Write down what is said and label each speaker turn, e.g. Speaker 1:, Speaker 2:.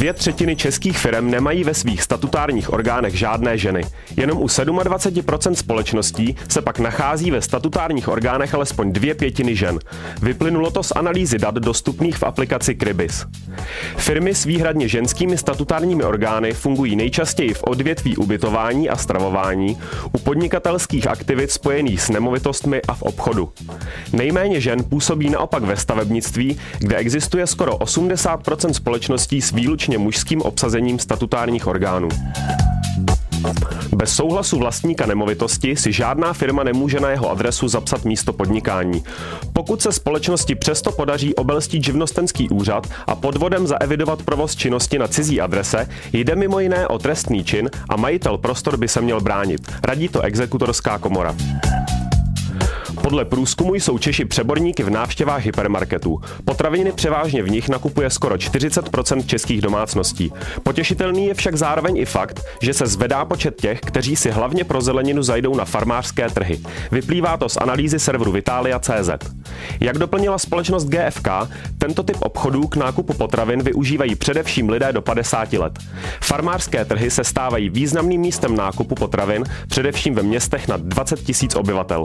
Speaker 1: Dvě třetiny českých firm nemají ve svých statutárních orgánech žádné ženy. Jenom u 27% společností se pak nachází ve statutárních orgánech alespoň dvě pětiny žen. Vyplynulo to z analýzy dat dostupných v aplikaci Kribis. Firmy s výhradně ženskými statutárními orgány fungují nejčastěji v odvětví ubytování a stravování, u podnikatelských aktivit spojených s nemovitostmi a v obchodu. Nejméně žen působí naopak ve stavebnictví, kde existuje skoro 80% společností s výlučně mužským obsazením statutárních orgánů. Bez souhlasu vlastníka nemovitosti si žádná firma nemůže na jeho adresu zapsat místo podnikání. Pokud se společnosti přesto podaří obelstít živnostenský úřad a podvodem zaevidovat provoz činnosti na cizí adrese, jde mimo jiné o trestný čin a majitel prostor by se měl bránit. Radí to exekutorská komora. Podle průzkumu jsou Češi přeborníky v návštěvách hypermarketů. Potraviny převážně v nich nakupuje skoro 40% českých domácností. Potěšitelný je však zároveň i fakt, že se zvedá počet těch, kteří si hlavně pro zeleninu zajdou na farmářské trhy. Vyplývá to z analýzy serveru Vitalia.cz. Jak doplnila společnost GFK, tento typ obchodů k nákupu potravin využívají především lidé do 50 let. Farmářské trhy se stávají významným místem nákupu potravin, především ve městech nad 20 000 obyvatel.